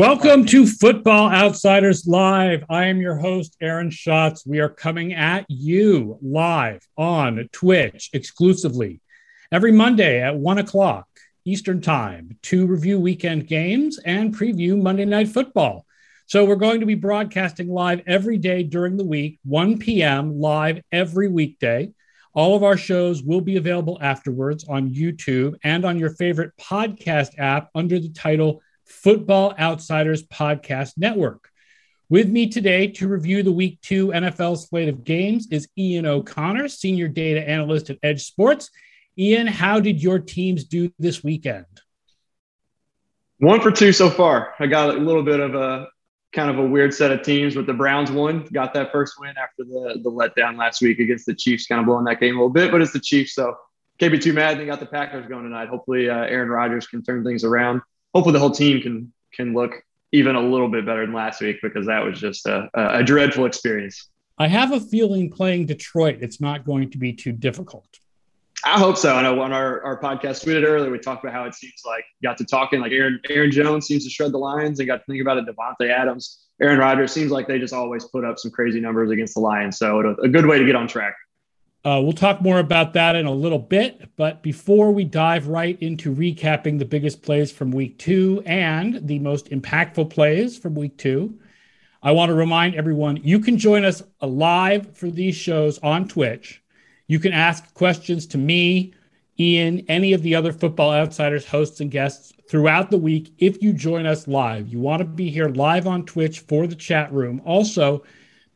Welcome to Football Outsiders Live. I am your host, Aaron Schatz. We are coming at you live on Twitch exclusively every Monday at one o'clock Eastern Time to review weekend games and preview Monday Night Football. So, we're going to be broadcasting live every day during the week, 1 p.m., live every weekday. All of our shows will be available afterwards on YouTube and on your favorite podcast app under the title Football Outsiders Podcast Network. With me today to review the week two NFL slate of games is Ian O'Connor, senior data analyst at Edge Sports. Ian, how did your teams do this weekend? One for two so far. I got a little bit of a kind of a weird set of teams, but the Browns won, got that first win after the the letdown last week against the Chiefs, kind of blowing that game a little bit, but it's the Chiefs, so can't be too mad. They got the Packers going tonight. Hopefully, uh, Aaron Rodgers can turn things around hopefully the whole team can can look even a little bit better than last week because that was just a, a dreadful experience. I have a feeling playing Detroit, it's not going to be too difficult. I hope so. I know on our, our podcast we did earlier, we talked about how it seems like got to talking like Aaron Aaron Jones seems to shred the Lions and got to think about it. Davante Adams, Aaron Rodgers seems like they just always put up some crazy numbers against the Lions. So a good way to get on track. Uh, we'll talk more about that in a little bit. But before we dive right into recapping the biggest plays from week two and the most impactful plays from week two, I want to remind everyone you can join us live for these shows on Twitch. You can ask questions to me, Ian, any of the other Football Outsiders hosts and guests throughout the week if you join us live. You want to be here live on Twitch for the chat room. Also,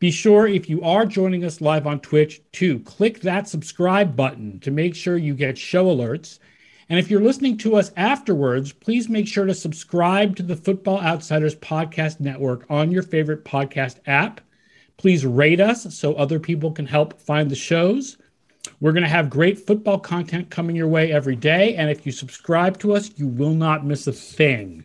be sure, if you are joining us live on Twitch, to click that subscribe button to make sure you get show alerts. And if you're listening to us afterwards, please make sure to subscribe to the Football Outsiders Podcast Network on your favorite podcast app. Please rate us so other people can help find the shows. We're going to have great football content coming your way every day. And if you subscribe to us, you will not miss a thing.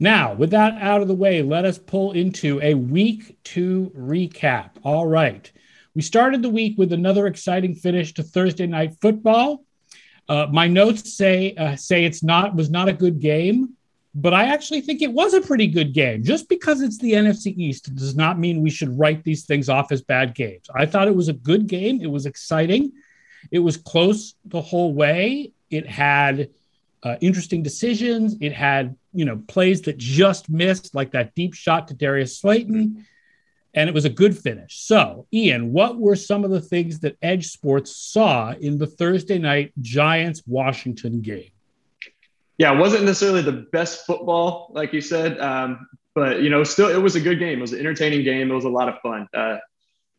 Now, with that out of the way, let us pull into a week two recap. All right. We started the week with another exciting finish to Thursday night football. Uh, my notes say uh, say it's not was not a good game, but I actually think it was a pretty good game. Just because it's the NFC East does not mean we should write these things off as bad games. I thought it was a good game. It was exciting. It was close the whole way. It had uh, interesting decisions. It had you know plays that just missed, like that deep shot to Darius Slayton, and it was a good finish. So, Ian, what were some of the things that Edge Sports saw in the Thursday night Giants Washington game? Yeah, it wasn't necessarily the best football, like you said, um, but you know, still it was a good game. It was an entertaining game. It was a lot of fun. Uh,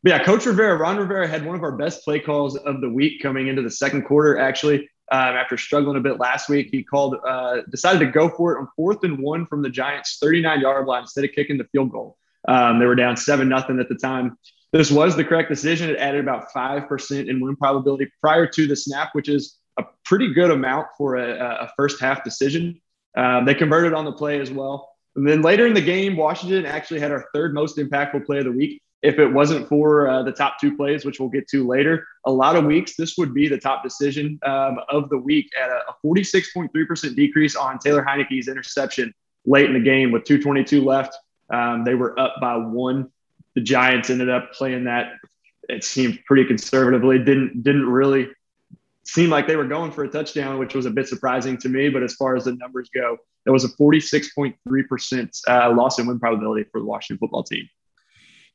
but yeah, Coach Rivera, Ron Rivera had one of our best play calls of the week coming into the second quarter. Actually, um, after struggling a bit last week, he called, uh, decided to go for it on fourth and one from the Giants' 39 yard line instead of kicking the field goal. Um, they were down seven nothing at the time. This was the correct decision. It added about five percent in win probability prior to the snap, which is a pretty good amount for a, a first half decision. Um, they converted on the play as well. And then later in the game, Washington actually had our third most impactful play of the week if it wasn't for uh, the top two plays, which we'll get to later, a lot of weeks this would be the top decision um, of the week at a, a 46.3% decrease on Taylor Heinicke's interception late in the game with 222 left. Um, they were up by one. The Giants ended up playing that. It seemed pretty conservatively. Didn't didn't really seem like they were going for a touchdown, which was a bit surprising to me. But as far as the numbers go, there was a 46.3% uh, loss and win probability for the Washington football team.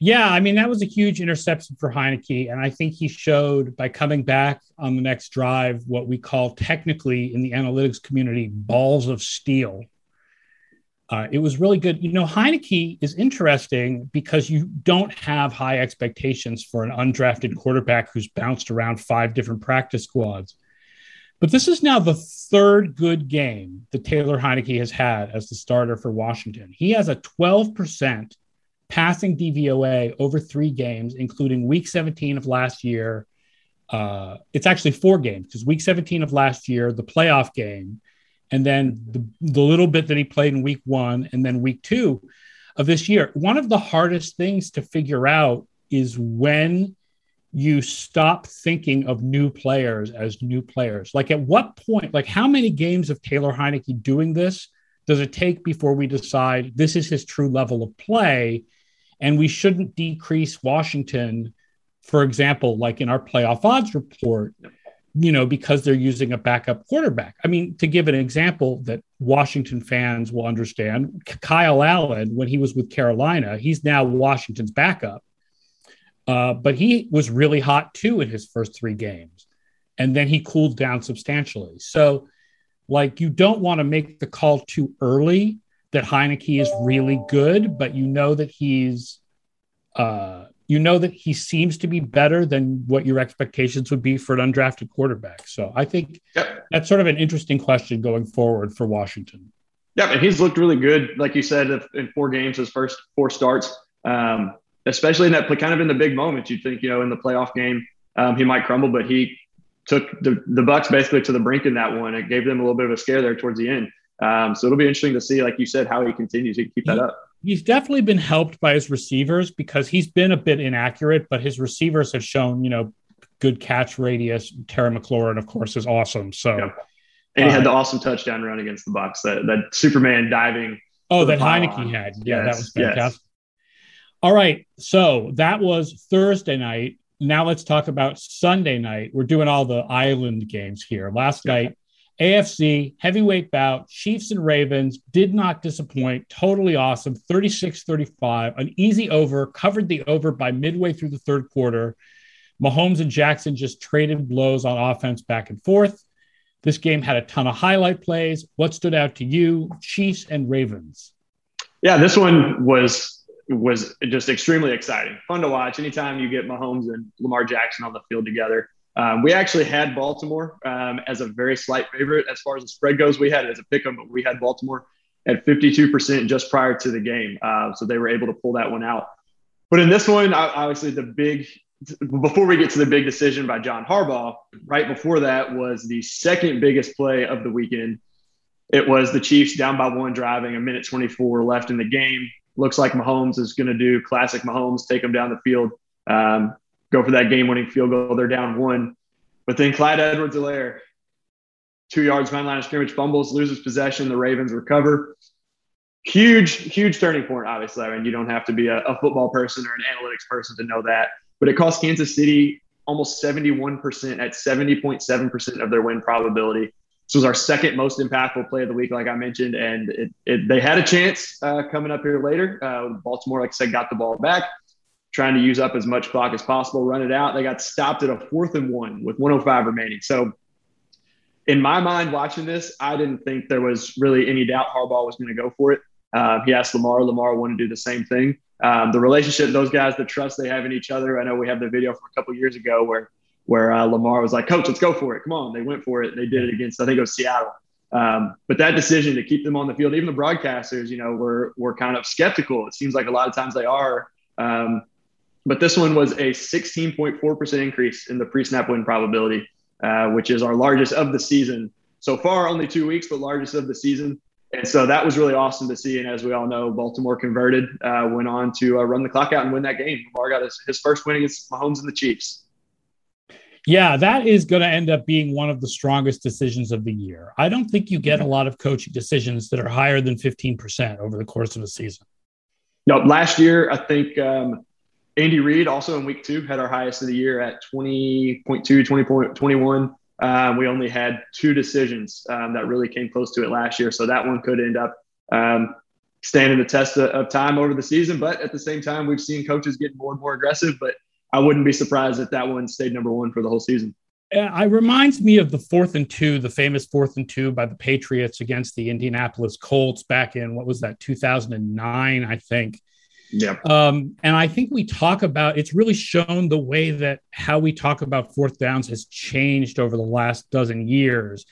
Yeah, I mean, that was a huge interception for Heinicke. And I think he showed by coming back on the next drive what we call technically in the analytics community balls of steel. Uh, it was really good. You know, Heinicke is interesting because you don't have high expectations for an undrafted quarterback who's bounced around five different practice squads. But this is now the third good game that Taylor Heinicke has had as the starter for Washington. He has a 12% passing DVOA over three games, including week 17 of last year. Uh, it's actually four games because week 17 of last year, the playoff game, and then the, the little bit that he played in week one, and then week two of this year. One of the hardest things to figure out is when you stop thinking of new players as new players. Like at what point, like how many games of Taylor Heinicke doing this does it take before we decide this is his true level of play? And we shouldn't decrease Washington, for example, like in our playoff odds report, you know, because they're using a backup quarterback. I mean, to give an example that Washington fans will understand, Kyle Allen, when he was with Carolina, he's now Washington's backup. Uh, but he was really hot too in his first three games. And then he cooled down substantially. So, like, you don't want to make the call too early that Heinicke is really good, but you know that he's, uh, you know that he seems to be better than what your expectations would be for an undrafted quarterback. So I think yep. that's sort of an interesting question going forward for Washington. Yeah, and he's looked really good, like you said, in four games, his first four starts. Um, especially in that kind of in the big moments. You'd think, you know, in the playoff game, um, he might crumble, but he took the, the Bucs basically to the brink in that one. It gave them a little bit of a scare there towards the end. Um, so it'll be interesting to see, like you said, how he continues to keep that up. He's definitely been helped by his receivers because he's been a bit inaccurate, but his receivers have shown, you know, good catch radius. Terry McLaurin, of course, is awesome. So, yep. and he uh, had the awesome touchdown run against the Bucs. That that Superman diving. Oh, that Heinicke had. Yeah, yes. that was fantastic. Yes. All right. So that was Thursday night. Now let's talk about Sunday night. We're doing all the island games here. Last night, AFC heavyweight bout, Chiefs and Ravens did not disappoint. Totally awesome. 36 35, an easy over, covered the over by midway through the third quarter. Mahomes and Jackson just traded blows on offense back and forth. This game had a ton of highlight plays. What stood out to you, Chiefs and Ravens? Yeah, this one was was just extremely exciting, fun to watch. Anytime you get Mahomes and Lamar Jackson on the field together. Um, we actually had Baltimore um, as a very slight favorite as far as the spread goes. We had it as a pick 'em, but we had Baltimore at 52% just prior to the game. Uh, so they were able to pull that one out. But in this one, obviously, the big, before we get to the big decision by John Harbaugh, right before that was the second biggest play of the weekend. It was the Chiefs down by one, driving a minute 24 left in the game looks like Mahomes is going to do classic Mahomes, take them down the field, um, go for that game winning field goal. They're down one. But then Clyde Edwards Helaire, two yards behind line of scrimmage, fumbles, loses possession. The Ravens recover. Huge, huge turning point, obviously. I mean, you don't have to be a, a football person or an analytics person to know that. But it cost Kansas City almost 71% at 70.7% of their win probability. This was our second most impactful play of the week, like I mentioned, and it, it, they had a chance uh, coming up here later. Uh, Baltimore, like I said, got the ball back, trying to use up as much clock as possible, run it out. They got stopped at a fourth and one with 105 remaining. So, in my mind, watching this, I didn't think there was really any doubt Harbaugh was going to go for it. Uh, he asked Lamar. Lamar wanted to do the same thing. Um, the relationship, those guys, the trust they have in each other. I know we have the video from a couple years ago where where uh, Lamar was like, "Coach, let's go for it. Come on!" They went for it. They did it against I think it was Seattle. Um, but that decision to keep them on the field, even the broadcasters, you know, were were kind of skeptical. It seems like a lot of times they are. Um, but this one was a 16.4% increase in the pre-snap win probability, uh, which is our largest of the season so far. Only two weeks, but largest of the season. And so that was really awesome to see. And as we all know, Baltimore converted, uh, went on to uh, run the clock out and win that game. Lamar got his, his first win against Mahomes and the Chiefs. Yeah, that is going to end up being one of the strongest decisions of the year. I don't think you get a lot of coaching decisions that are higher than 15% over the course of a season. No, last year, I think um, Andy Reid also in week two had our highest of the year at 20.2, 20.21. Um, we only had two decisions um, that really came close to it last year. So that one could end up um, standing the test of, of time over the season. But at the same time, we've seen coaches get more and more aggressive. But I wouldn't be surprised if that one stayed number one for the whole season. It reminds me of the fourth and two, the famous fourth and two by the Patriots against the Indianapolis Colts back in what was that 2009, I think. Yeah. Um, and I think we talk about it's really shown the way that how we talk about fourth downs has changed over the last dozen years.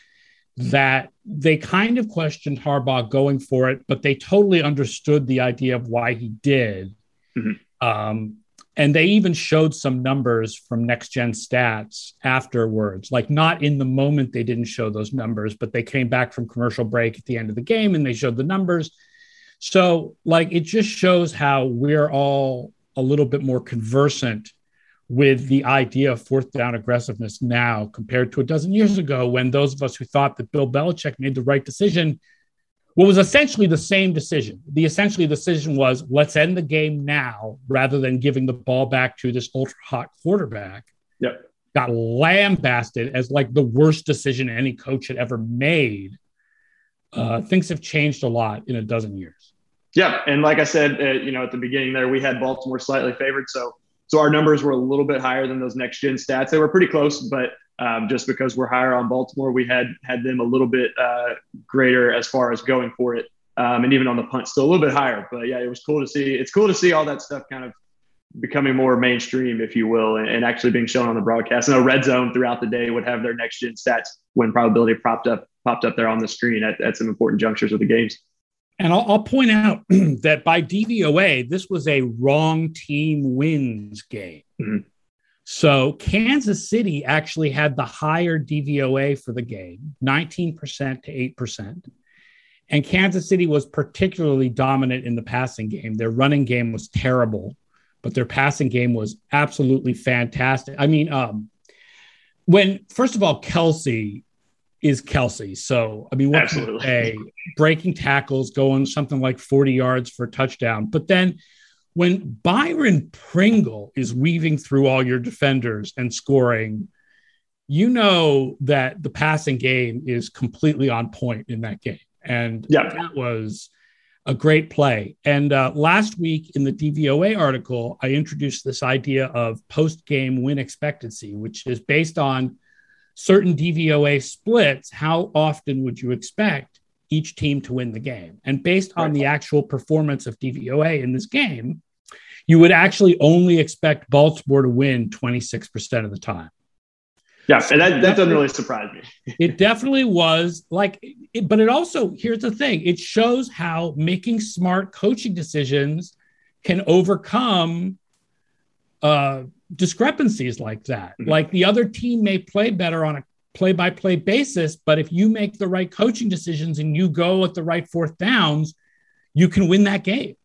That they kind of questioned Harbaugh going for it, but they totally understood the idea of why he did. Mm-hmm. Um, and they even showed some numbers from next gen stats afterwards like not in the moment they didn't show those numbers but they came back from commercial break at the end of the game and they showed the numbers. So like it just shows how we're all a little bit more conversant with the idea of fourth down aggressiveness now compared to a dozen years ago when those of us who thought that bill belichick made the right decision what was essentially the same decision. The essentially decision was let's end the game now rather than giving the ball back to this ultra hot quarterback. Yep. Got lambasted as like the worst decision any coach had ever made. Uh, things have changed a lot in a dozen years. Yeah, and like I said, uh, you know, at the beginning there, we had Baltimore slightly favored, so so our numbers were a little bit higher than those next gen stats. They were pretty close, but um, just because we're higher on Baltimore, we had had them a little bit uh, greater as far as going for it, um, and even on the punt, still a little bit higher. But yeah, it was cool to see. It's cool to see all that stuff kind of becoming more mainstream, if you will, and, and actually being shown on the broadcast. And a red zone throughout the day would have their next gen stats when probability popped up popped up there on the screen at, at some important junctures of the games. And I'll, I'll point out that by DVOA, this was a wrong team wins game. Mm-hmm. So Kansas City actually had the higher DVOA for the game, 19% to 8%. And Kansas City was particularly dominant in the passing game. Their running game was terrible, but their passing game was absolutely fantastic. I mean, um, when first of all, Kelce is Kelce. So, I mean, what Absolutely. say? Breaking tackles, going something like 40 yards for a touchdown. But then when Byron Pringle is weaving through all your defenders and scoring, you know that the passing game is completely on point in that game. And yeah. that was a great play. And uh, last week in the DVOA article, I introduced this idea of post game win expectancy, which is based on certain DVOA splits, how often would you expect each team to win the game? And based on the actual performance of DVOA in this game, you would actually only expect Baltimore to win 26% of the time. Yeah, and that, that doesn't really surprise me. it definitely was like, it, but it also, here's the thing it shows how making smart coaching decisions can overcome uh, discrepancies like that. Mm-hmm. Like the other team may play better on a play by play basis, but if you make the right coaching decisions and you go at the right fourth downs, you can win that game.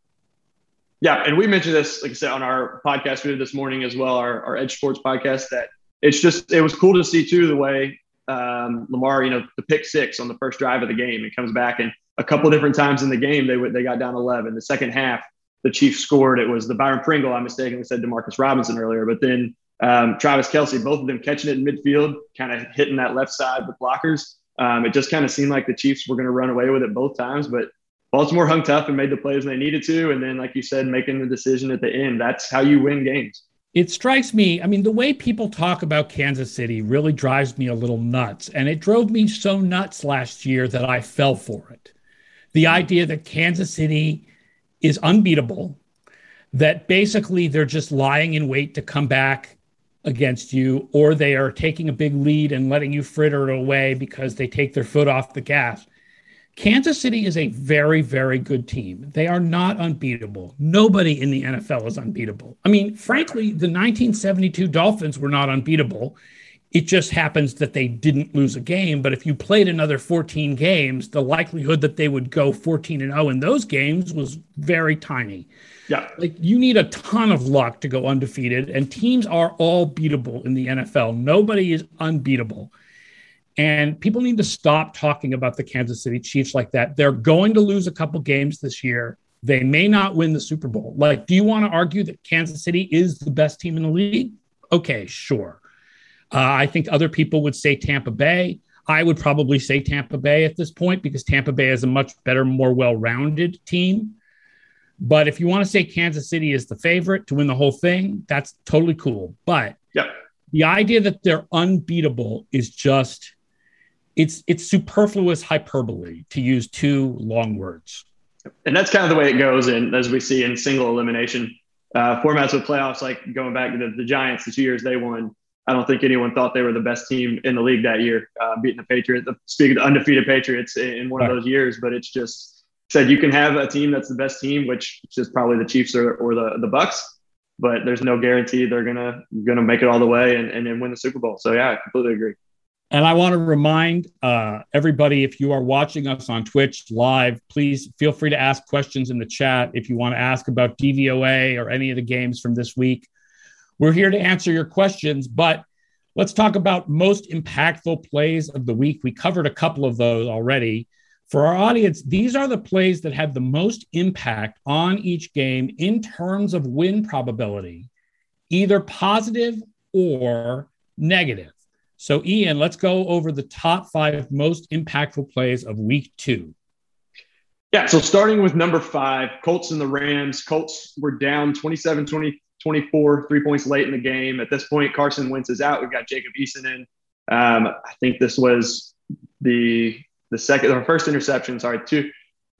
Yeah. And we mentioned this, like I said, on our podcast we did this morning as well, our, our Edge Sports podcast, that it's just, it was cool to see too the way um, Lamar, you know, the pick six on the first drive of the game, he comes back and a couple different times in the game, they they got down 11. The second half, the Chiefs scored. It was the Byron Pringle. I mistakenly said Demarcus Robinson earlier, but then um, Travis Kelce, both of them catching it in midfield, kind of hitting that left side with blockers. Um, it just kind of seemed like the Chiefs were going to run away with it both times, but Baltimore hung tough and made the plays they needed to. And then, like you said, making the decision at the end. That's how you win games. It strikes me, I mean, the way people talk about Kansas City really drives me a little nuts. And it drove me so nuts last year that I fell for it. The idea that Kansas City is unbeatable, that basically they're just lying in wait to come back against you, or they are taking a big lead and letting you fritter it away because they take their foot off the gas. Kansas City is a very, very good team. They are not unbeatable. Nobody in the NFL is unbeatable. I mean, frankly, the 1972 Dolphins were not unbeatable. It just happens that they didn't lose a game. But if you played another 14 games, the likelihood that they would go 14 and 0 in those games was very tiny. Yeah. Like you need a ton of luck to go undefeated, and teams are all beatable in the NFL. Nobody is unbeatable. And people need to stop talking about the Kansas City Chiefs like that. They're going to lose a couple games this year. They may not win the Super Bowl. Like, do you want to argue that Kansas City is the best team in the league? Okay, sure. Uh, I think other people would say Tampa Bay. I would probably say Tampa Bay at this point because Tampa Bay is a much better, more well rounded team. But if you want to say Kansas City is the favorite to win the whole thing, that's totally cool. But yep. the idea that they're unbeatable is just it's it's superfluous hyperbole to use two long words. And that's kind of the way it goes in as we see in single elimination uh, formats with playoffs, like going back to the, the Giants, the two years they won I don't think anyone thought they were the best team in the league that year, uh, beating the Patriots. Speaking of the undefeated Patriots in one right. of those years, but it's just said you can have a team that's the best team, which is probably the Chiefs or, or the the Bucs, but there's no guarantee they're gonna gonna make it all the way and, and win the Super Bowl. So yeah, I completely agree. And I want to remind uh, everybody if you are watching us on Twitch live, please feel free to ask questions in the chat if you want to ask about DVOA or any of the games from this week. We're here to answer your questions, but let's talk about most impactful plays of the week. We covered a couple of those already. For our audience, these are the plays that had the most impact on each game in terms of win probability, either positive or negative. So, Ian, let's go over the top five most impactful plays of week two. Yeah, so starting with number five, Colts and the Rams. Colts were down 27 20, 24, three points late in the game. At this point, Carson Wentz is out. We've got Jacob Eason in. Um, I think this was the the second or first interception. Sorry, two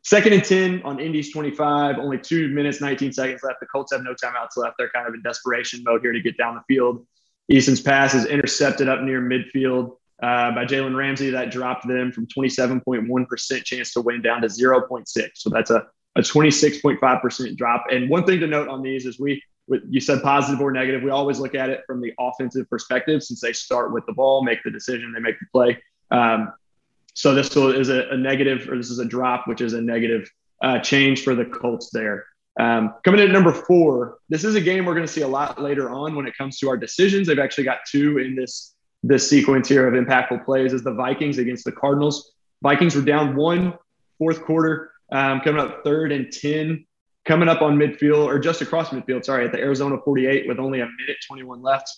second and ten on Indy's 25. Only two minutes, 19 seconds left. The Colts have no timeouts left. They're kind of in desperation mode here to get down the field. Eason's pass is intercepted up near midfield uh, by Jalen Ramsey. That dropped them from 27.1% chance to win down to 0.6. So that's a, a 26.5% drop. And one thing to note on these is we, you said positive or negative. We always look at it from the offensive perspective since they start with the ball, make the decision, they make the play. Um, so this is a, a, negative, or this is a drop, which is a negative uh, change for the Colts there. Um, coming in at number four, this is a game we're going to see a lot later on when it comes to our decisions. They've actually got two in this this sequence here of impactful plays is the Vikings against the Cardinals. Vikings were down one fourth quarter, um, coming up third and 10, coming up on midfield or just across midfield, sorry, at the Arizona 48 with only a minute 21 left.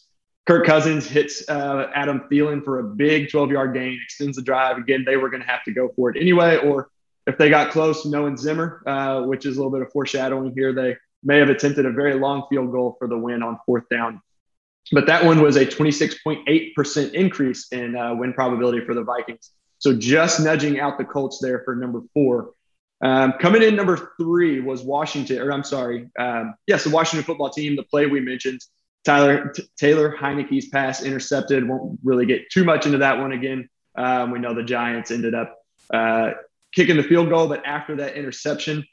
Kirk Cousins hits uh, Adam Thielen for a big 12 yard gain, extends the drive. Again, they were going to have to go for it anyway, or if they got close, knowing Zimmer, uh, which is a little bit of foreshadowing here, they may have attempted a very long field goal for the win on fourth down. But that one was a 26.8% increase in uh, win probability for the Vikings. So just nudging out the Colts there for number four. Um, coming in number three was Washington, or I'm sorry, um, yes, the Washington football team. The play we mentioned, Tyler T- Taylor Heinicke's pass intercepted. Won't really get too much into that one again. Um, we know the Giants ended up uh, kicking the field goal, but after that interception,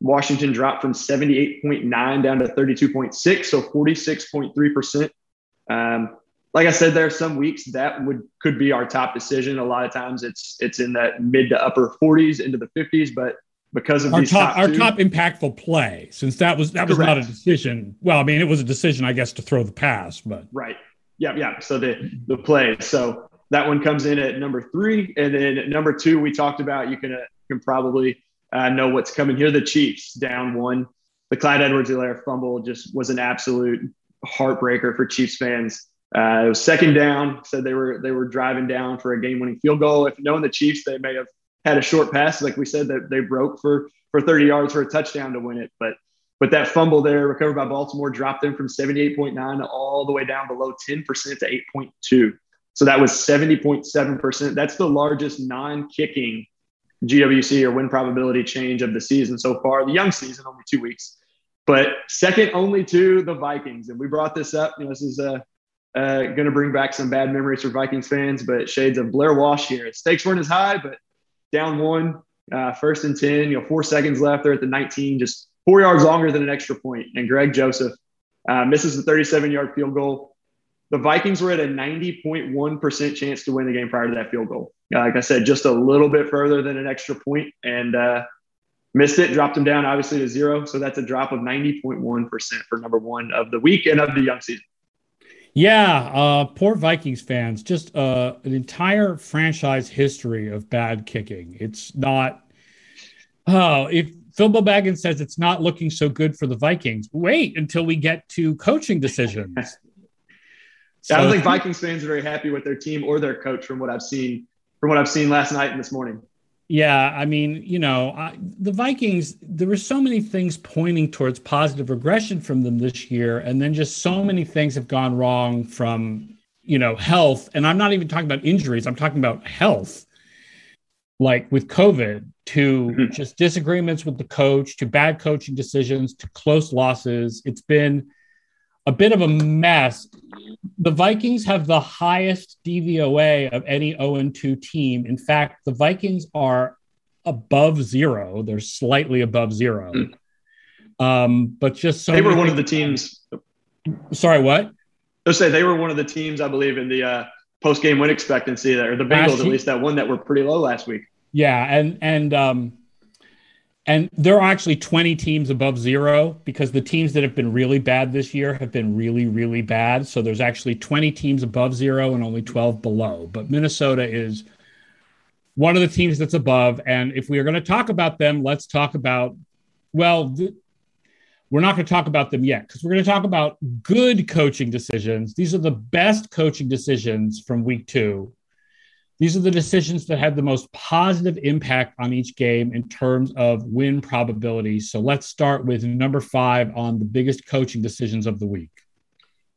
Washington dropped from 78.9 down to 32.6, so 46.3%. Um, like I said, there are some weeks that would could be our top decision. A lot of times it's it's in that mid to upper 40s into the 50s, but because of our these top, top our top impactful play, since that was that was not a decision. Well, I mean, it was a decision, I guess, to throw the pass, but right, yeah, yeah. So the the play, so that one comes in at number three, and then at number two, we talked about you can uh, can probably uh, know what's coming here. The Chiefs down one. The Clyde Edwards-Helaire fumble just was an absolute heartbreaker for Chiefs fans. Uh, it was second down. Said they were they were driving down for a game-winning field goal. If knowing the Chiefs, they may have had a short pass, like we said, that they broke for for 30 yards for a touchdown to win it. But but that fumble there, recovered by Baltimore, dropped them from 78.9 all the way down below 10% to 8.2. So that was 70.7%. That's the largest non-kicking GWC or win probability change of the season so far. The young season, only two weeks. But second only to the Vikings. And we brought this up. You know, this is uh, uh, going to bring back some bad memories for Vikings fans, but shades of Blair Walsh here. Stakes weren't as high, but down one, uh, first and 10, you know, four seconds left. They're at the 19, just four yards longer than an extra point. And Greg Joseph uh, misses the 37 yard field goal. The Vikings were at a 90.1% chance to win the game prior to that field goal. Uh, like I said, just a little bit further than an extra. And uh, missed it, dropped them down obviously to zero. So that's a drop of 90.1% for number one of the week and of the young season. Yeah, uh, poor Vikings fans. Just uh, an entire franchise history of bad kicking. It's not. Oh, if Phil Baggins says it's not looking so good for the Vikings, wait until we get to coaching decisions. so, I don't think Vikings fans are very happy with their team or their coach from what I've seen from what I've seen last night and this morning. Yeah, I mean, you know, I, the Vikings, there were so many things pointing towards positive regression from them this year. And then just so many things have gone wrong from, you know, health. And I'm not even talking about injuries, I'm talking about health, like with COVID, to mm-hmm. just disagreements with the coach, to bad coaching decisions, to close losses. It's been a bit of a mess. The Vikings have the highest DVOA of any 0 2 team. In fact, the Vikings are above zero. They're slightly above zero. Mm. Um, but just so they were one of the teams. Sorry, what? Let's say they were one of the teams, I believe, in the uh, post game win expectancy there, the Bengals, at least that one that were pretty low last week. Yeah. And, and, um, and there are actually 20 teams above zero because the teams that have been really bad this year have been really, really bad. So there's actually 20 teams above zero and only 12 below. But Minnesota is one of the teams that's above. And if we are going to talk about them, let's talk about, well, th- we're not going to talk about them yet because we're going to talk about good coaching decisions. These are the best coaching decisions from week two. These are the decisions that had the most positive impact on each game in terms of win probability. So let's start with number five on the biggest coaching decisions of the week.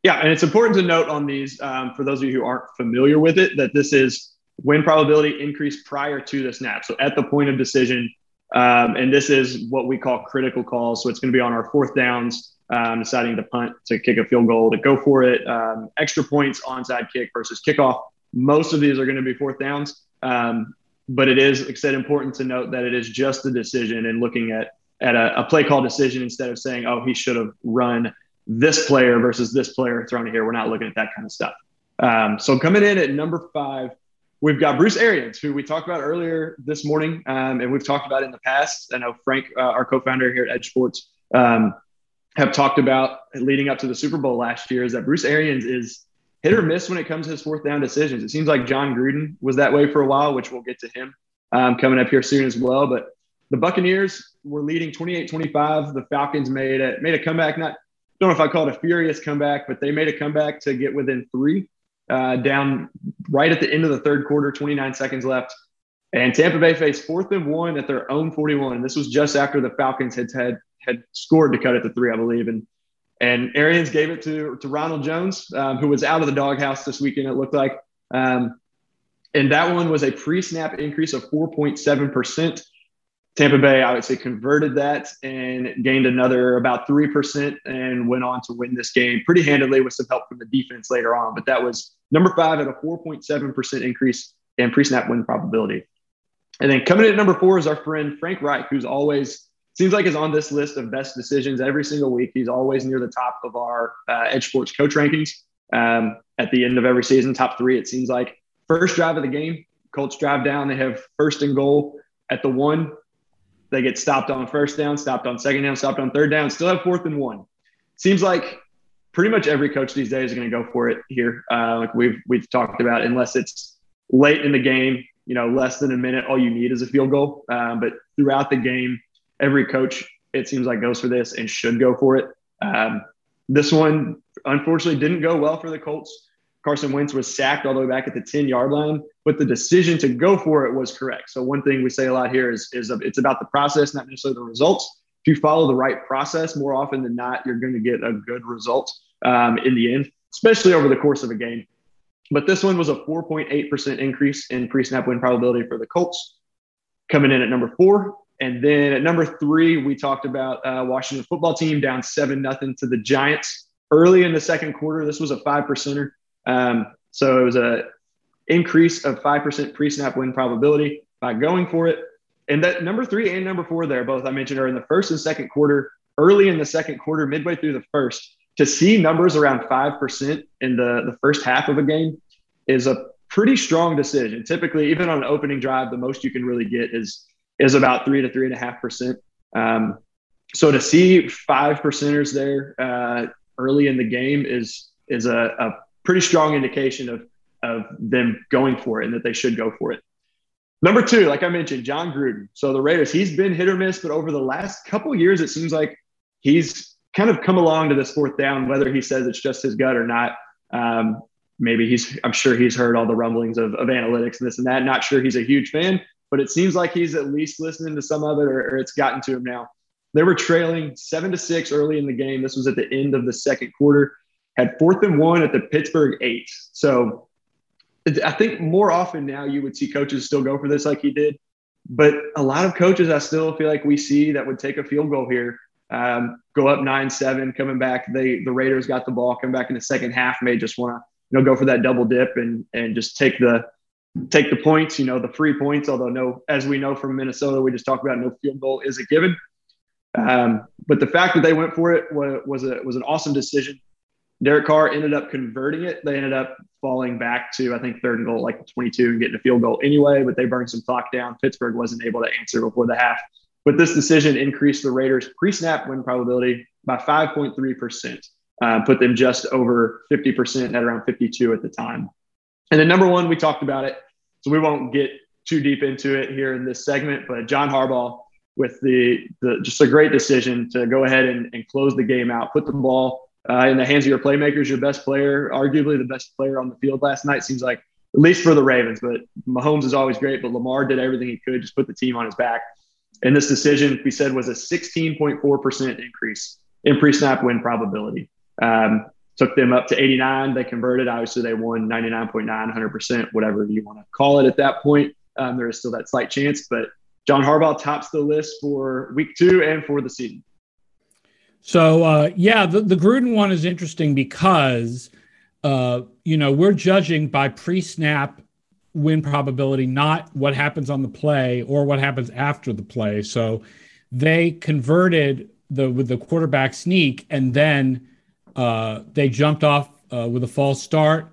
Yeah, and it's important to note on these, um, for those of you who aren't familiar with it, that this is win probability increase prior to the snap. So at the point of decision, um, and this is what we call critical calls. So it's going to be on our fourth downs, um, deciding to punt, to kick a field goal, to go for it, um, extra points, onside kick versus kickoff. Most of these are going to be fourth downs. Um, but it is, like I said, important to note that it is just a decision and looking at, at a, a play call decision instead of saying, oh, he should have run this player versus this player thrown here. We're not looking at that kind of stuff. Um, so coming in at number five, We've got Bruce Arians, who we talked about earlier this morning, um, and we've talked about in the past. I know Frank, uh, our co-founder here at Edge Sports, um, have talked about leading up to the Super Bowl last year. Is that Bruce Arians is hit or miss when it comes to his fourth down decisions. It seems like Jon Gruden was that way for a while, which we'll get to him um, coming up here soon as well. But the Buccaneers were leading 28-25. The Falcons made a made a comeback. Not don't know if I call it a furious comeback, but they made a comeback to get within three uh, down right at the end of the third quarter, 29 seconds left. And Tampa Bay faced fourth and one at their own 41. And this was just after the Falcons had had, had scored to cut it to three, I believe. And and Arians gave it to, to Ronald Jones, um, who was out of the doghouse this weekend, it looked like. Um, and that one was a pre snap increase of 4.7%. Tampa Bay, I would say, converted that and gained another about 3% and went on to win this game pretty handily with some help from the defense later on. But that was number five at a 4.7% increase in pre snap win probability. And then coming in at number four is our friend Frank Reich, who's always seems like is on this list of best decisions every single week. He's always near the top of our uh, Edge Sports coach rankings um, at the end of every season, top three, it seems like. First drive of the game, Colts drive down. They have first and goal at the one they get stopped on first down, stopped on second down, stopped on third down, still have fourth and one. Seems like pretty much every coach these days is going to go for it here. Uh, like we've we've talked about, unless it's late in the game, you know, less than a minute, all you need is a field goal. Um, but throughout the game, every coach it seems like goes for this and should go for it. Um, this one unfortunately didn't go well for the Colts. Carson Wentz was sacked all the way back at the 10 yard line, but the decision to go for it was correct. So, one thing we say a lot here is, is it's about the process, not necessarily the results. If you follow the right process, more often than not, you're going to get a good result um, in the end, especially over the course of a game. But this one was a 4.8% increase in pre snap win probability for the Colts, coming in at number four. And then at number three, we talked about uh, Washington football team down 7 nothing to the Giants early in the second quarter. This was a five percenter. Um, so it was a increase of 5% pre-snap win probability by going for it. And that number three and number four there, both I mentioned are in the first and second quarter, early in the second quarter, midway through the first. To see numbers around 5% in the, the first half of a game is a pretty strong decision. Typically, even on an opening drive, the most you can really get is is about three to three and a half percent. Um, so to see five percenters there uh, early in the game is is a, a pretty strong indication of, of them going for it and that they should go for it. Number two, like I mentioned, Jon Gruden. So the Raiders, he's been hit or miss, but over the last couple years, it seems like he's kind of come along to this fourth down, whether he says it's just his gut or not. Um, maybe he's, I'm sure he's heard all the rumblings of, of analytics and this and that. Not sure he's a huge fan, but it seems like he's at least listening to some of it or, or it's gotten to him now. They were trailing seven to six early in the game. This was at the end of the second quarter had fourth and one at the Pittsburgh eight. So I think more often now you would see coaches still go for this like he did. But a lot of coaches, I still feel like we see that would take a field goal here, um, go up nine seven, coming back. They the Raiders got the ball, come back in the second half, may just want to you know go for that double dip and and just take the take the points, you know, the free points. Although no, as we know from Minnesota, we just talked about no field goal is a given. Um, but the fact that they went for it was, was a was an awesome decision. Derek Carr ended up converting it. They ended up falling back to, I think, third and goal, like 22, and getting a field goal anyway, but they burned some clock down. Pittsburgh wasn't able to answer before the half. But this decision increased the Raiders' pre snap win probability by 5.3%, uh, put them just over 50% at around 52 at the time. And then number one, we talked about it. So we won't get too deep into it here in this segment, but John Harbaugh with the, the just a great decision to go ahead and, and close the game out, put the ball uh, in the hands of your playmakers, your best player, arguably the best player on the field last night. Seems like at least for the Ravens, but Mahomes is always great, but Lamar did everything he could, just put the team on his back. And this decision, we said, was a 16.4% increase in pre-snap win probability. Um, took them up to 89. They converted. Obviously, they won 99.9, 100%, whatever you want to call it at that point. Um, there is still that slight chance, but John Harbaugh tops the list for week two and for the season. So, uh, yeah, the, the Gruden one is interesting because, uh, you know, we're judging by pre snap win probability, not what happens on the play or what happens after the play. So they converted the with the quarterback sneak and then uh, they jumped off uh, with a false start.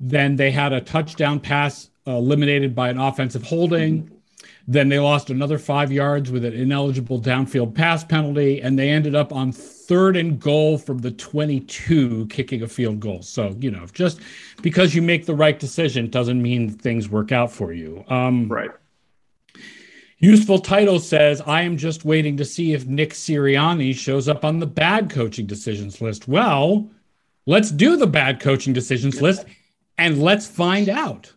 Then they had a touchdown pass uh, eliminated by an offensive holding. Then they lost another five yards with an ineligible downfield pass penalty, and they ended up on third and goal from the 22, kicking a field goal. So, you know, just because you make the right decision doesn't mean things work out for you. Um, right. Useful title says, I am just waiting to see if Nick Sirianni shows up on the bad coaching decisions list. Well, let's do the bad coaching decisions list and let's find out.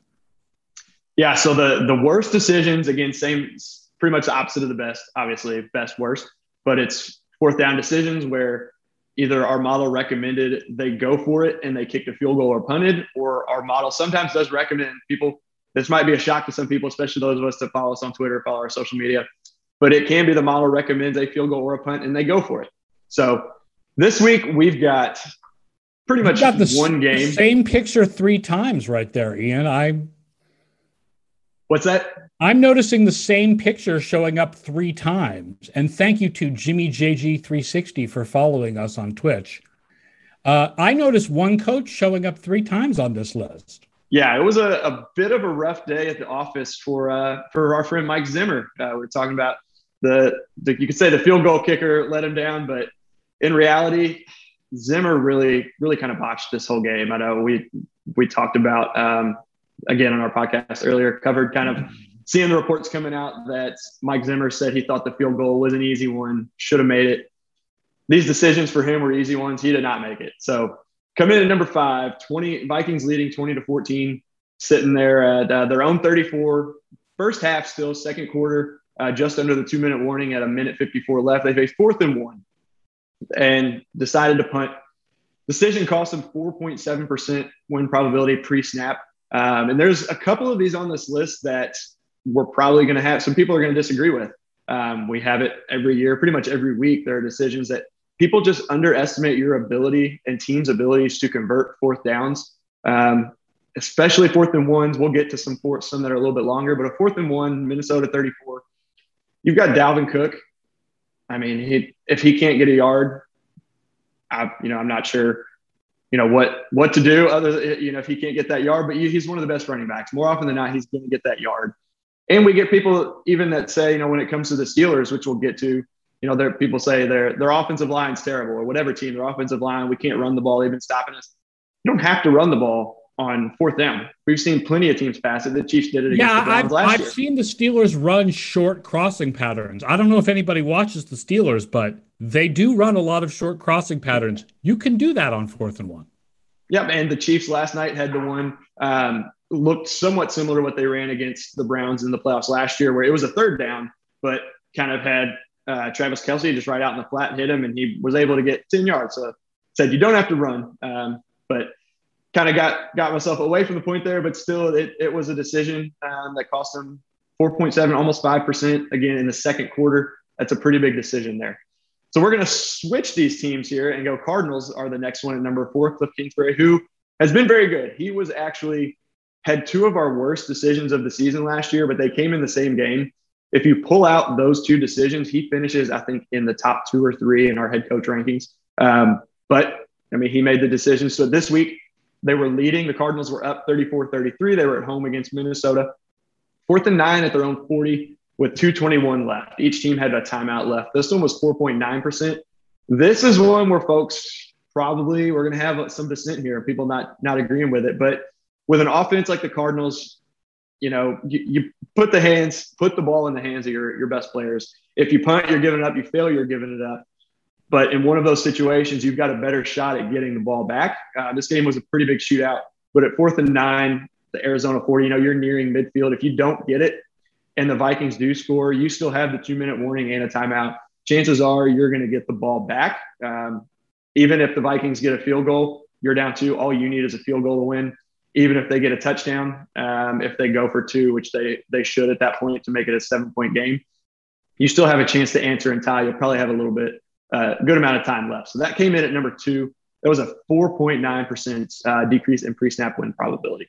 Yeah. So the the worst decisions, again, same pretty much the opposite of the best, obviously, best worst, but it's fourth down decisions where either our model recommended they go for it and they kicked a field goal or punted, or our model sometimes does recommend people this might be a shock to some people, especially those of us that follow us on Twitter, follow our social media. But it can be the model recommends a field goal or a punt, and they go for it. So this week we've got pretty much got the one game. Same picture three times right there, Ian. I. What's that? I'm noticing the same picture showing up three times. And thank you to Jimmy JG360 for following us on Twitch. Uh, I noticed one coach showing up three times on this list yeah, it was a, a bit of a rough day at the office for uh, for our friend Mike Zimmer. Uh, we are talking about the, the you could say the field goal kicker let him down, but in reality, Zimmer really really kind of botched this whole game. I know we we talked about um, again on our podcast earlier, covered kind of seeing the reports coming out that Mike Zimmer said he thought the field goal was an easy one, should have made it. These decisions for him were easy ones. He did not make it. So Come in at number five, 20 Vikings leading 20 to 14, sitting there at uh, their own 34. First half still, second quarter, uh, just under the two minute warning at a minute 54 left. They faced fourth and one and decided to punt. Decision cost them 4.7% win probability pre snap. Um, and there's a couple of these on this list that we're probably going to have some people are going to disagree with. Um, we have it every year, pretty much every week. There are decisions that people just underestimate your ability and teams' abilities to convert fourth downs, um, especially fourth and ones. We'll get to some fourth, some that are a little bit longer, but a fourth and one, Minnesota 34. You've got Dalvin Cook. I mean, he, if he can't get a yard, I, you know, I'm not sure, you know, what what to do other, you know, if he can't get that yard. But he's one of the best running backs. More often than not, he's going to get that yard. And we get people even that say, you know, when it comes to the Steelers, which we'll get to, you know, there people say their their offensive line's terrible or whatever team, their offensive line, we can't run the ball, they've been stopping us. You don't have to run the ball on fourth down. We've seen plenty of teams pass it. The Chiefs did it against yeah, the Browns I've, last I've year. seen the Steelers run short crossing patterns. I don't know if anybody watches the Steelers, but they do run a lot of short crossing patterns. You can do that on fourth and one. Yep, and the Chiefs last night had the one um, looked somewhat similar to what they ran against the Browns in the playoffs last year, where it was a third down, but kind of had uh, Travis Kelce just right out in the flat hit him, and he was able to get 10 yards. So said you don't have to run, um, but kind of got got myself away from the point there. But still, it, it was a decision um, that cost him 4.7, almost five percent again in the second quarter. That's a pretty big decision there. So we're going to switch these teams here and go. Cardinals are the next one at number four. Cliff Kingsbury, who has been very good. He was actually had two of our worst decisions of the season last year, but they came in the same game. If you pull out those two decisions, he finishes, I think, in the top two or three in our head coach rankings. Um, but I mean, he made the decision. So this week, they were leading. The Cardinals were up 34 33. They were at home against Minnesota. Fourth and nine at their own 40 with 221 left. Each team had a timeout left. This one was 4.9%. This is one where folks probably we're going to have some dissent here, people not not agreeing with it. But with an offense like the Cardinals, you know, you, you, put the hands, put the ball in the hands of your, your best players. If you punt, you're giving it up. You fail, you're giving it up. But in one of those situations, you've got a better shot at getting the ball back. Uh, this game was a pretty big shootout. But at fourth and nine, the Arizona 40, you know, you're nearing midfield. If you don't get it and the Vikings do score, you still have the two minute warning and a timeout. Chances are you're going to get the ball back. Um, even if the Vikings get a field goal, you're down two. All you need is a field goal to win. Even if they get a touchdown, um, if they go for two, which they they should at that point to make it a seven point game, you still have a chance to answer and tie. You'll probably have a little bit, uh, good amount of time left. So that came in at number two. That was a 4.9% uh, decrease in pre snap win probability.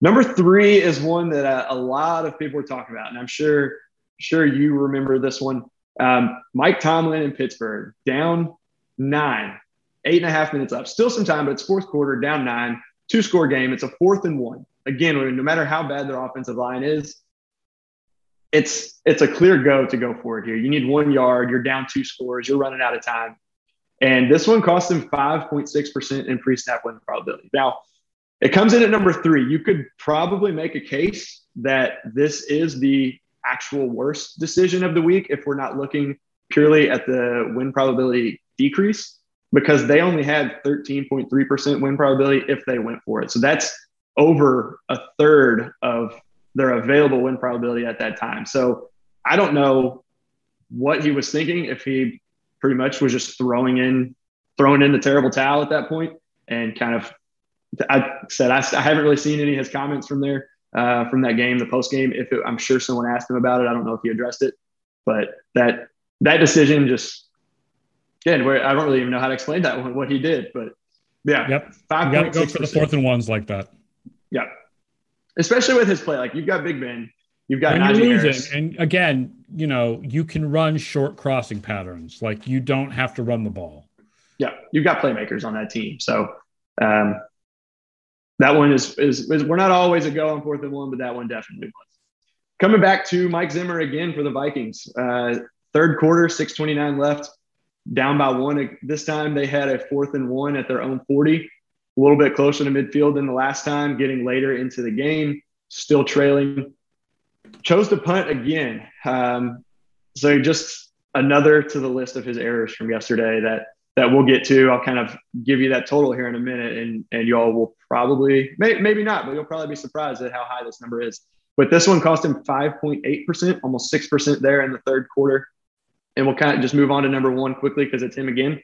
Number three is one that uh, a lot of people are talking about, and I'm sure sure you remember this one. Um, Mike Tomlin in Pittsburgh down nine, eight and a half minutes up. Still some time, but it's fourth quarter, down nine, two score game. It's a fourth and one. Again, no matter how bad their offensive line is, it's it's a clear go to go for it here. You need one yard. You're down two scores. You're running out of time. And this one cost them 5.6% in pre snap win probability. Now, it comes in at number three. You could probably make a case that this is the actual worst decision of the week if we're not looking purely at the win probability decrease because they only had 13.3% win probability if they went for it. So that's over a third of their available win probability at that time. So I don't know what he was thinking if he pretty much was just throwing in throwing in the terrible towel at that point and kind of I said I, I haven't really seen any of his comments from there uh, from that game, the post game. If it, I'm sure someone asked him about it, I don't know if he addressed it, but that that decision just again, where I don't really even know how to explain that one, what he did, but yeah, yep, five go for the fourth and ones like that. Yeah, especially with his play, like you've got Big Ben, you've got when you're losing, and again, you know, you can run short crossing patterns, like you don't have to run the ball. Yeah, you've got playmakers on that team, so. Um, that one is, is, is we're not always a go on fourth and one, but that one definitely was. Coming back to Mike Zimmer again for the Vikings. Uh, third quarter, 629 left, down by one. This time they had a fourth and one at their own 40, a little bit closer to midfield than the last time, getting later into the game, still trailing. Chose to punt again. Um, so just another to the list of his errors from yesterday that that we'll get to. I'll kind of give you that total here in a minute, and and y'all will probably may, maybe not, but you'll probably be surprised at how high this number is. But this one cost him 5.8 percent, almost six percent there in the third quarter. And we'll kind of just move on to number one quickly because it's him again.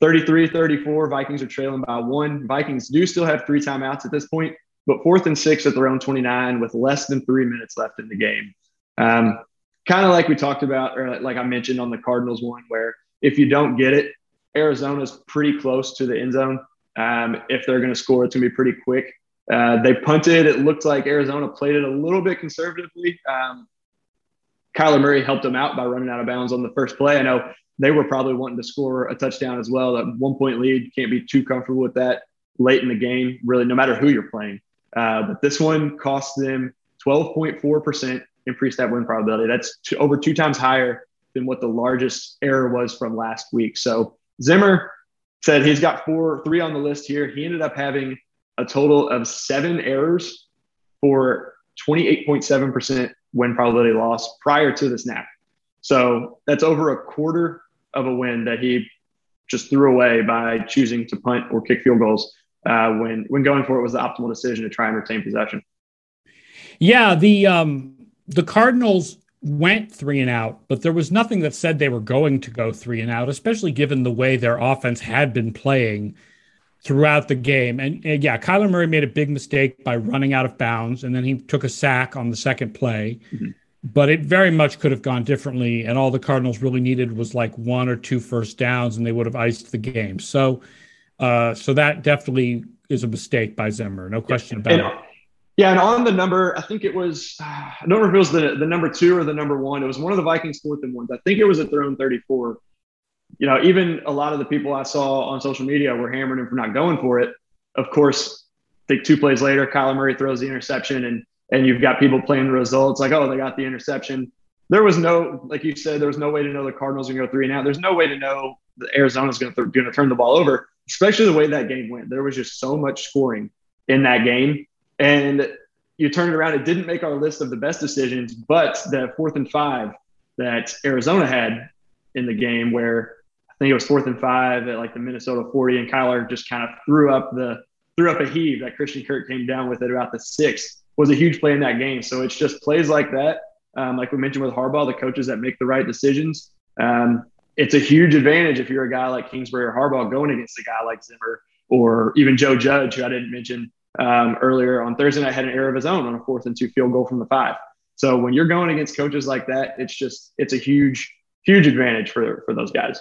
33 34, Vikings are trailing by one. Vikings do still have three timeouts at this point, but fourth and six at their own 29 with less than three minutes left in the game. Um, kind of like we talked about, or like I mentioned on the Cardinals one, where if you don't get it, Arizona's pretty close to the end zone. Um, if they're going to score, it's going to be pretty quick. Uh, they punted. It looked like Arizona played it a little bit conservatively. Um, Kyler Murray helped them out by running out of bounds on the first play. I know they were probably wanting to score a touchdown as well. That one point lead can't be too comfortable with that late in the game, really, no matter who you're playing. Uh, but this one cost them 12.4% increased pre-snap win probability. That's over two times higher than what the largest error was from last week. So Zimmer said he's got four, three on the list here. He ended up having a total of seven errors for 28.7% win probability loss prior to the snap. So that's over a quarter of a win that he just threw away by choosing to punt or kick field goals uh, when when going for it was the optimal decision to try and retain possession. Yeah, the um, the Cardinals went three and out, but there was nothing that said they were going to go three and out, especially given the way their offense had been playing throughout the game. And, and, yeah, Kyler Murray made a big mistake by running out of bounds, and then he took a sack on the second play. Mm-hmm. But it very much could have gone differently, and all the Cardinals really needed was like one or two first downs, and they would have iced the game. So, uh, so that definitely is a mistake by Zimmer, no question about and, it. Yeah, and on the number, I think it was, I don't remember if it was the, the number two or the number one. It was one of the Vikings' fourth and ones. I think it was at their own 34. You know, even a lot of the people I saw on social media were hammering him for not going for it. Of course, I think two plays later, Kyler Murray throws the interception, and and you've got people playing the results like, oh, they got the interception. There was no, like you said, there was no way to know the Cardinals are going to go three and out. There's no way to know that Arizona's going to th- going to turn the ball over, especially the way that game went. There was just so much scoring in that game and you turn it around. It didn't make our list of the best decisions, but the fourth and five that Arizona had in the game, where think it was fourth and five at like the Minnesota 40, and Kyler just kind of threw up the threw up a heave that Christian Kirk came down with it about the six was a huge play in that game. So it's just plays like that, um, like we mentioned with Harbaugh, the coaches that make the right decisions. Um, it's a huge advantage if you're a guy like Kingsbury or Harbaugh going against a guy like Zimmer or even Joe Judge, who I didn't mention um, earlier on Thursday night, had an error of his own on a fourth and two field goal from the five. So when you're going against coaches like that, it's just it's a huge, huge advantage for for those guys.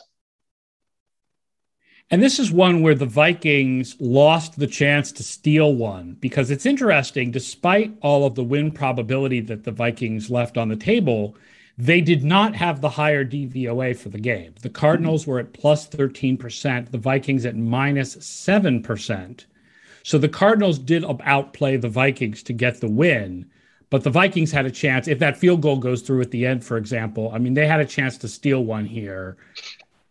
And this is one where the Vikings lost the chance to steal one because it's interesting, despite all of the win probability that the Vikings left on the table, they did not have the higher DVOA for the game. The Cardinals were at plus 13%, the Vikings at minus 7%. So the Cardinals did outplay the Vikings to get the win, but the Vikings had a chance. If that field goal goes through at the end, for example, I mean, they had a chance to steal one here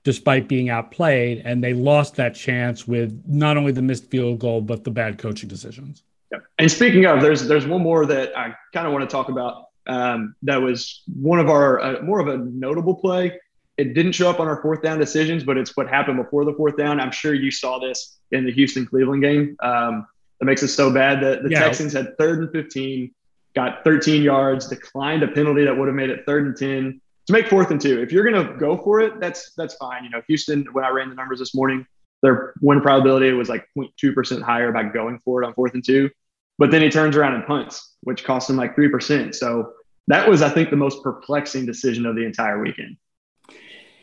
despite being outplayed, and they lost that chance with not only the missed field goal, but the bad coaching decisions. Yeah. And speaking of, there's there's one more that I kind of want to talk about um, that was one of our uh, more of a notable play. It didn't show up on our fourth down decisions, but it's what happened before the fourth down. I'm sure you saw this in the Houston Cleveland game. Um, that makes it so bad that the yeah. Texans had third and 15, got 13 yards, declined a penalty that would have made it third and 10 to make fourth and two. If you're going to go for it, that's that's fine. You know, Houston. When I ran the numbers this morning, their win probability was like 0.2 percent higher by going for it on fourth and two. But then he turns around and punts, which cost him like three percent. So that was, I think, the most perplexing decision of the entire weekend.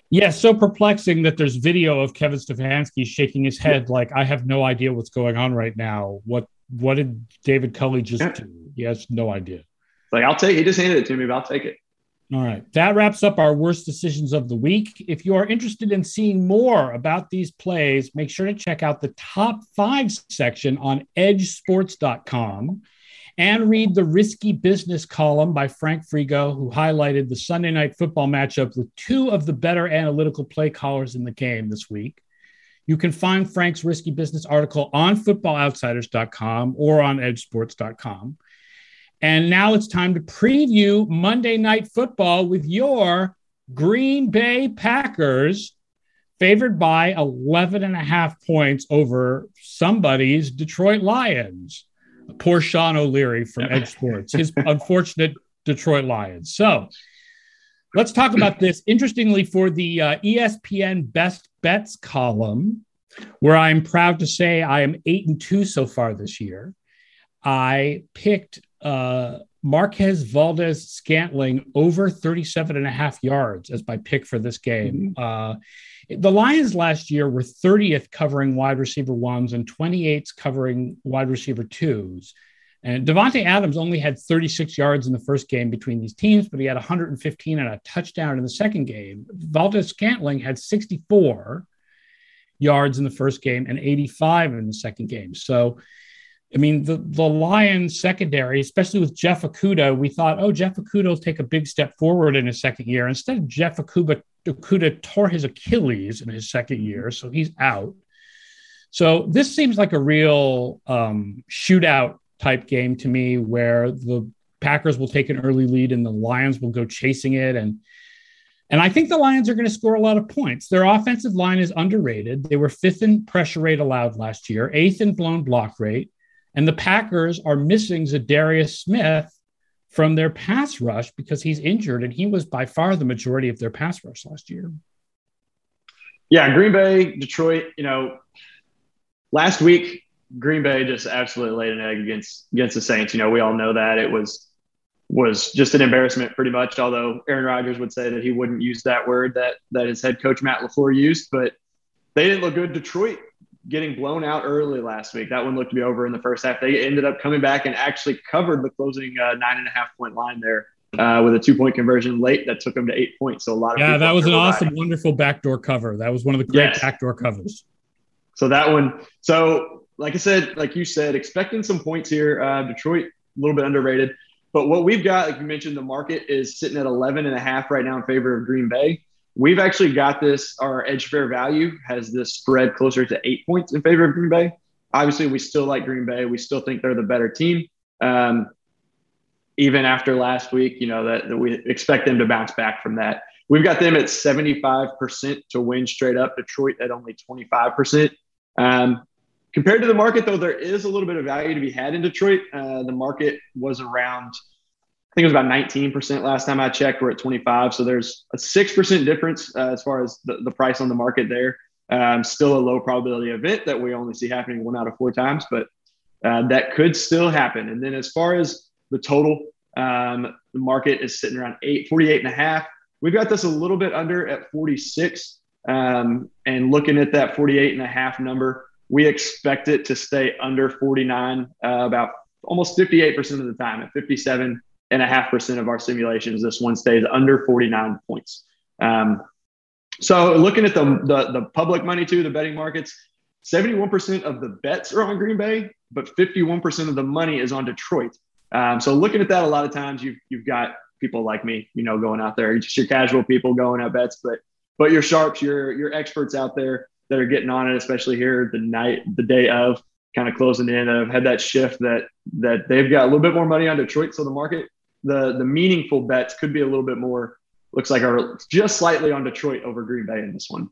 Yeah, so perplexing that there's video of Kevin Stefanski shaking his head like I have no idea what's going on right now. What what did David Culley just yeah. do? He has no idea. Like I'll take. He just handed it to me, but I'll take it. All right. That wraps up our worst decisions of the week. If you are interested in seeing more about these plays, make sure to check out the top five section on edjsports.com and read the Risky Business column by Frank Frigo, who highlighted the Sunday night football matchup with two of the better analytical play callers in the game this week. You can find Frank's Risky Business article on footballoutsiders.com or on edjsports.com. And now it's time to preview Monday Night Football with your Green Bay Packers, favored by 11 and a half points over somebody's Detroit Lions. Poor Sean O'Leary from EdjSports, his unfortunate Detroit Lions. So let's talk about this. Interestingly, for the uh, ESPN Best Bets column, where I'm proud to say I am eight and two so far this year, I picked uh, Marquez Valdes Scantling over 37 and a half yards as my pick for this game. Mm-hmm. Uh, the Lions last year were 30th covering wide receiver ones and 28th covering wide receiver twos. And Davante Adams only had 36 yards in the first game between these teams, but he had 115 and a touchdown in the second game. Valdes Scantling had 64 yards in the first game and 85 in the second game. So I mean, the, the Lions secondary, especially with Jeff Okudah, we thought, oh, Jeff Okudah will take a big step forward in his second year. Instead, Jeff Okudah tore his Achilles in his second year, so he's out. So this seems like a real um, shootout type game to me, where the Packers will take an early lead and the Lions will go chasing it, and and I think the Lions are going to score a lot of points. Their offensive line is underrated. They were fifth in pressure rate allowed last year, eighth in blown block rate. And the Packers are missing Za'Darius Smith from their pass rush because he's injured, and he was by far the majority of their pass rush last year. Yeah, Green Bay, Detroit, you know, last week, Green Bay just absolutely laid an egg against against the Saints. You know, we all know that it was was just an embarrassment pretty much, although Aaron Rodgers would say that he wouldn't use that word that that his head coach Matt LaFleur used, but they didn't look good. Detroit getting blown out early last week. That one looked to be over in the first half. They ended up coming back and actually covered the closing uh, nine and a half point line there uh, with a two point conversion late that took them to eight points. So a lot of yeah, that was an awesome, riding. wonderful backdoor cover. That was one of the great yes. backdoor covers. So that one. So like I said, like you said, expecting some points here. Uh, Detroit a little bit underrated. But what we've got, like you mentioned, the market is sitting at 11 and a half right now in favor of Green Bay. We've actually got this. Our edge fair value has this spread closer to eight points in favor of Green Bay. Obviously, we still like Green Bay. We still think they're the better team. Um, even after last week, you know, that, that we expect them to bounce back from that. We've got them at 75% to win straight up, Detroit at only 25%. Um, compared to the market, though, there is a little bit of value to be had in Detroit. Uh, the market was around, think it was about 19% last time I checked. We're at 25. So there's a 6% difference uh, as far as the, the price on the market there. Um, still a low probability event that we only see happening one out of four times, but uh, that could still happen. And then as far as the total, um, the market is sitting around eight, 48 and a half. We've got this a little bit under at 46. Um, and looking at that 48 and a half number, we expect it to stay under 49 uh, about almost 58% of the time at 57 and a half percent of our simulations. This one stays under 49 points. Um, so looking at the, the, the public money too, the betting markets, 71% of the bets are on Green Bay, but 51% of the money is on Detroit. Um, so looking at that, a lot of times you've you've got people like me, you know, going out there, just your casual people going at bets, but but your sharps, your your experts out there that are getting on it, especially here the night, the day of, kind of closing in. I've had that shift that that they've got a little bit more money on Detroit, so the market, the the meaningful bets could be a little bit more. Looks like are just slightly on Detroit over Green Bay in this one.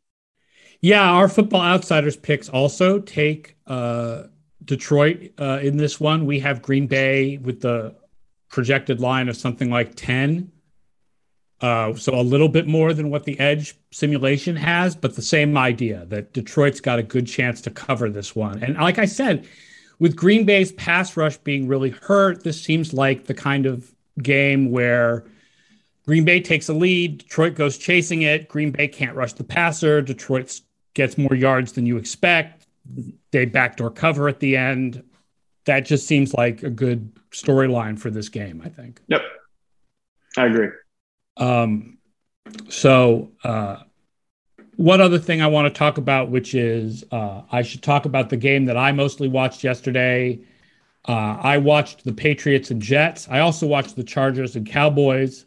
Yeah, our football outsiders picks also take uh, Detroit uh, in this one. We have Green Bay with the projected line of something like 10. Uh, so a little bit more than what the Edge simulation has, but the same idea that Detroit's got a good chance to cover this one. And like I said, with Green Bay's pass rush being really hurt, this seems like the kind of game where Green Bay takes a lead, Detroit goes chasing it, Green Bay can't rush the passer, Detroit gets more yards than you expect they backdoor cover at the end. That just seems like a good storyline for this game, I think. Yep. I agree. Um, so, uh, one other thing I want to talk about, which is uh, I should talk about the game that I mostly watched yesterday. Uh, I watched the Patriots and Jets. I also watched the Chargers and Cowboys,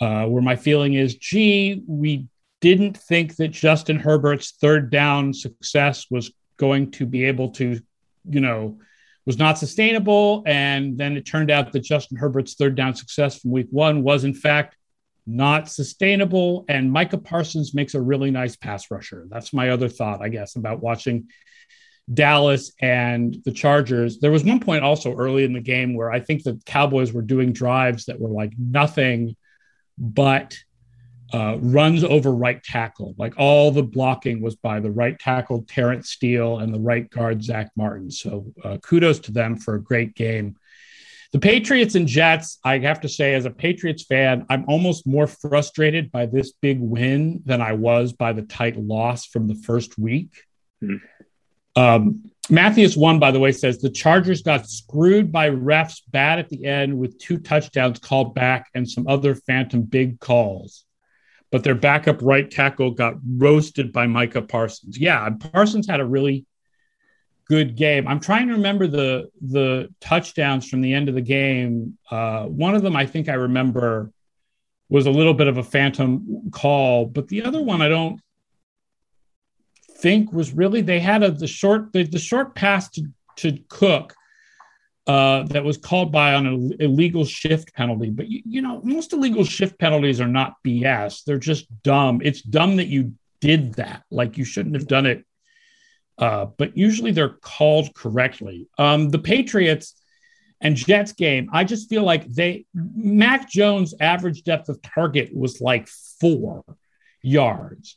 uh, where my feeling is, gee, we didn't think that Justin Herbert's third down success was going to be able to, you know, was not sustainable. And then it turned out that Justin Herbert's third down success from week one was, in fact, not sustainable. And Micah Parsons makes a really nice pass rusher. That's my other thought, I guess, about watching Dallas and the Chargers. There was one point also early in the game where I think the Cowboys were doing drives that were like nothing but uh, runs over right tackle. Like all the blocking was by the right tackle, Terence Steele, and the right guard, Zack Martin. So uh, kudos to them for a great game. The Patriots and Jets, I have to say, as a Patriots fan, I'm almost more frustrated by this big win than I was by the tight loss from the first week. Mm-hmm. Um, Matthias one, by the way, says the Chargers got screwed by refs bad at the end with two touchdowns called back and some other phantom big calls but their backup right tackle got roasted by Micah Parsons. Yeah, Parsons had a really good game. I'm trying to remember the the touchdowns from the end of the game. Uh, one of them, I think I remember, was a little bit of a phantom call, but the other one I don't think was really. They had a the short the, the short pass to to Cook uh, that was called by on an illegal shift penalty. But you, you, know, most illegal shift penalties are not BS. They're just dumb. It's dumb that you did that. Like you shouldn't have done it. Uh, but usually they're called correctly. Um, the Patriots and Jets game, I just feel like they Mac Jones' average depth of target was like four yards.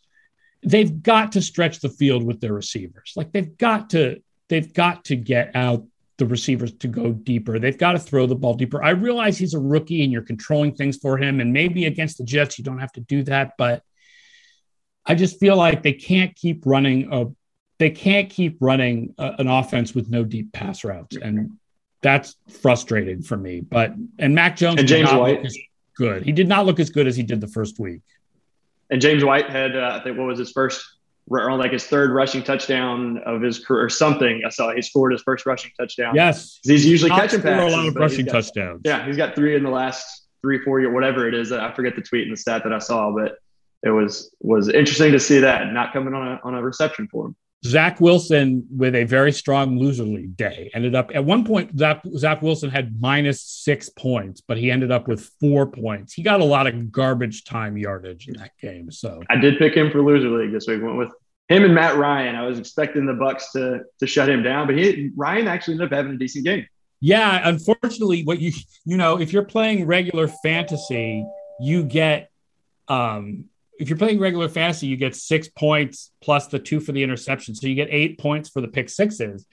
They've got to stretch the field with their receivers. Like they've got to they've got to get out the receivers to go deeper. They've got to throw the ball deeper. I realize he's a rookie and you're controlling things for him. And maybe against the Jets, you don't have to do that. But I just feel like they can't keep running a they can't keep running a, an offense with no deep pass routes. And that's frustrating for me. But and Mac Jones and James White good. He did not look as good as he did the first week. And James White had uh, I think what was his first or like his third rushing touchdown of his career or something. I saw he scored his first rushing touchdown. Yes, he's usually Not catching passes. A lot of rushing got, touchdowns. Yeah, he's got three in the last three, four years, whatever it is. I forget the tweet and the stat that I saw, but it was was interesting to see that not coming on a on a reception for him. Zach Wilson with a very strong loser league day ended up at one point. Zach, Zach Wilson had minus six points, but he ended up with four points. He got a lot of garbage time yardage in that game. So I did pick him for loser league this week. Went with him and Matt Ryan. I was expecting the Bucs to to shut him down, but he Ryan actually ended up having a decent game. Yeah, unfortunately, what you you know, if you're playing regular fantasy, you get um if you're playing regular fantasy, you get six points plus the two for the interception. So you get eight points for the pick sixes.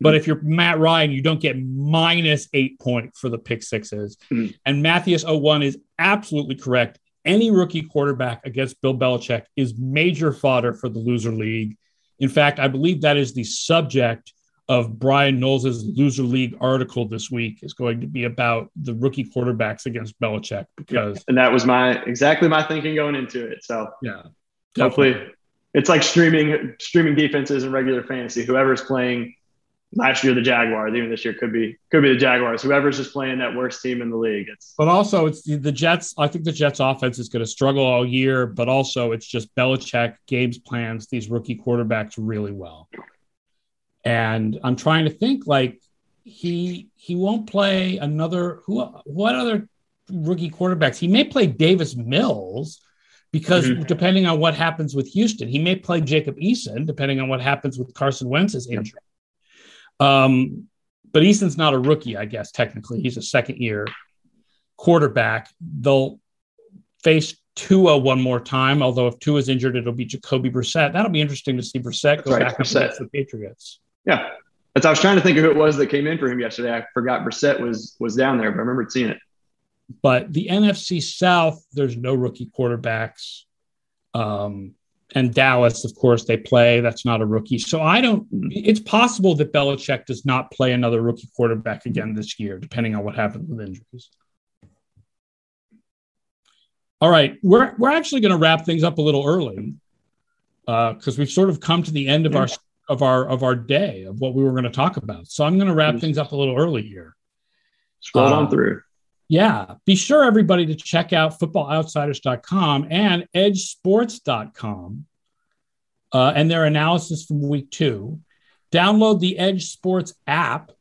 But mm-hmm. if you're Matt Ryan, you don't get minus eight point for the pick 6s mm-hmm. And Matthias 01 is absolutely correct. Any rookie quarterback against Bill Belichick is major fodder for the loser league. In fact, I believe that is the subject of Bryan Knowles' loser league article this week is going to be about the rookie quarterbacks against Belichick because and that was my exactly my thinking going into it. So yeah, definitely. hopefully it's like streaming streaming defenses in regular fantasy. Whoever's playing last year the Jaguars, even this year could be could be the Jaguars. Whoever's just playing that worst team in the league. It's but also it's the Jets. I think the Jets offense is going to struggle all year, but also it's just Belichick games plans these rookie quarterbacks really well and I'm trying to think like he he won't play another who what other rookie quarterbacks he may play Davis Mills because mm-hmm. depending on what happens with Houston he may play Jacob Eason depending on what happens with Carson Wentz's injury. Um, but Eason's not a rookie, I guess technically he's a second year quarterback. They'll face Tua one more time. Although if Tua is injured, it'll be Jacoby Brissett. That'll be interesting to see Brissett go right, back Brissett. against the Patriots. Yeah. That's I was trying to think of who it was that came in for him yesterday. I forgot Brissett was was down there, but I remember seeing it. But the NFC South, there's no rookie quarterbacks. Um, and Dallas, of course, they play. That's not a rookie. So I don't. It's possible that Belichick does not play another rookie quarterback again this year, depending on what happens with injuries. All right, we're we're actually going to wrap things up a little early because uh, we've sort of come to the end of our of our of our day of what we were going to talk about. So I'm going to wrap things up a little early here. Scroll um, on through. Yeah. Be sure everybody to check out footballoutsiders.com and edjsports.com uh, and their analysis from week two. Download the EdjSports app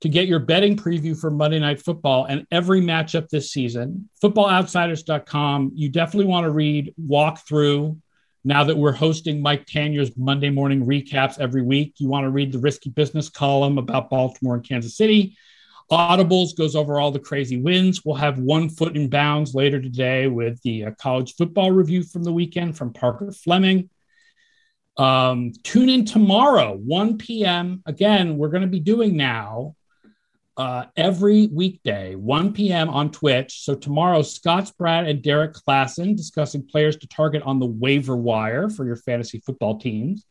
to get your betting preview for Monday Night Football and every matchup this season. Footballoutsiders.com. You definitely want to read, walk through, now that we're hosting Mike Tanier's Monday morning recaps every week, you want to read the Risky Business column about Baltimore and Kansas City. Audibles goes over all the crazy wins. We'll have one foot in bounds later today with the uh, college football review from the weekend from Parker Fleming. Um, tune in tomorrow, 1 p.m. Again, we're going to be doing now uh, every weekday, 1 p.m. on Twitch. So tomorrow, Scott Spratt and Derek Klassen discussing players to target on the waiver wire for your fantasy football teams.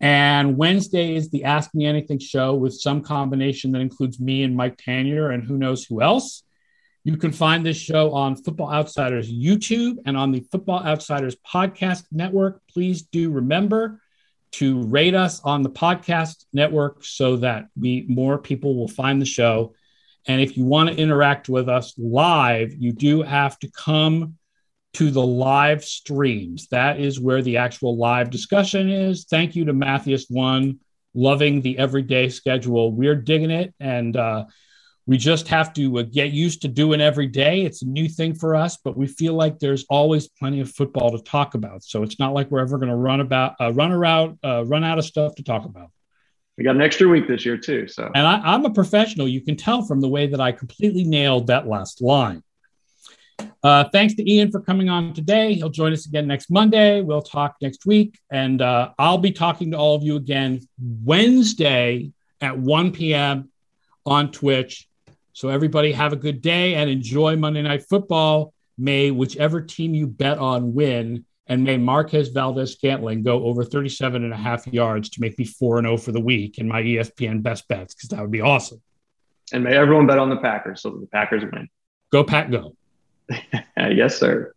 And Wednesday is the Ask Me Anything show with some combination that includes me and Mike Tanier and who knows who else. You can find this show on Football Outsiders YouTube and on the Football Outsiders podcast network. Please do remember to rate us on the podcast network so that we more people will find the show. And if you want to interact with us live, you do have to come to the live streams. That is where the actual live discussion is. Thank you to Matthias One, loving the everyday schedule. We're digging it, and uh, we just have to uh, get used to doing every day. It's a new thing for us, but we feel like there's always plenty of football to talk about. So it's not like we're ever going to run about, uh, run around, uh, run out of stuff to talk about. We got an extra week this year too. So, and I, I'm a professional. You can tell from the way that I completely nailed that last line. Uh, thanks to Ian for coming on today. He'll join us again next Monday. We'll talk next week. And uh, I'll be talking to all of you again Wednesday at 1 p.m. on Twitch. So, everybody, have a good day and enjoy Monday Night Football. May whichever team you bet on win, and may Marquez Valdes Scantling go over 37 and a half yards to make me 4 and 0 for the week in my ESPN best bets, because that would be awesome. And may everyone bet on the Packers so that the Packers win. Go, Pack, go. yes, sir.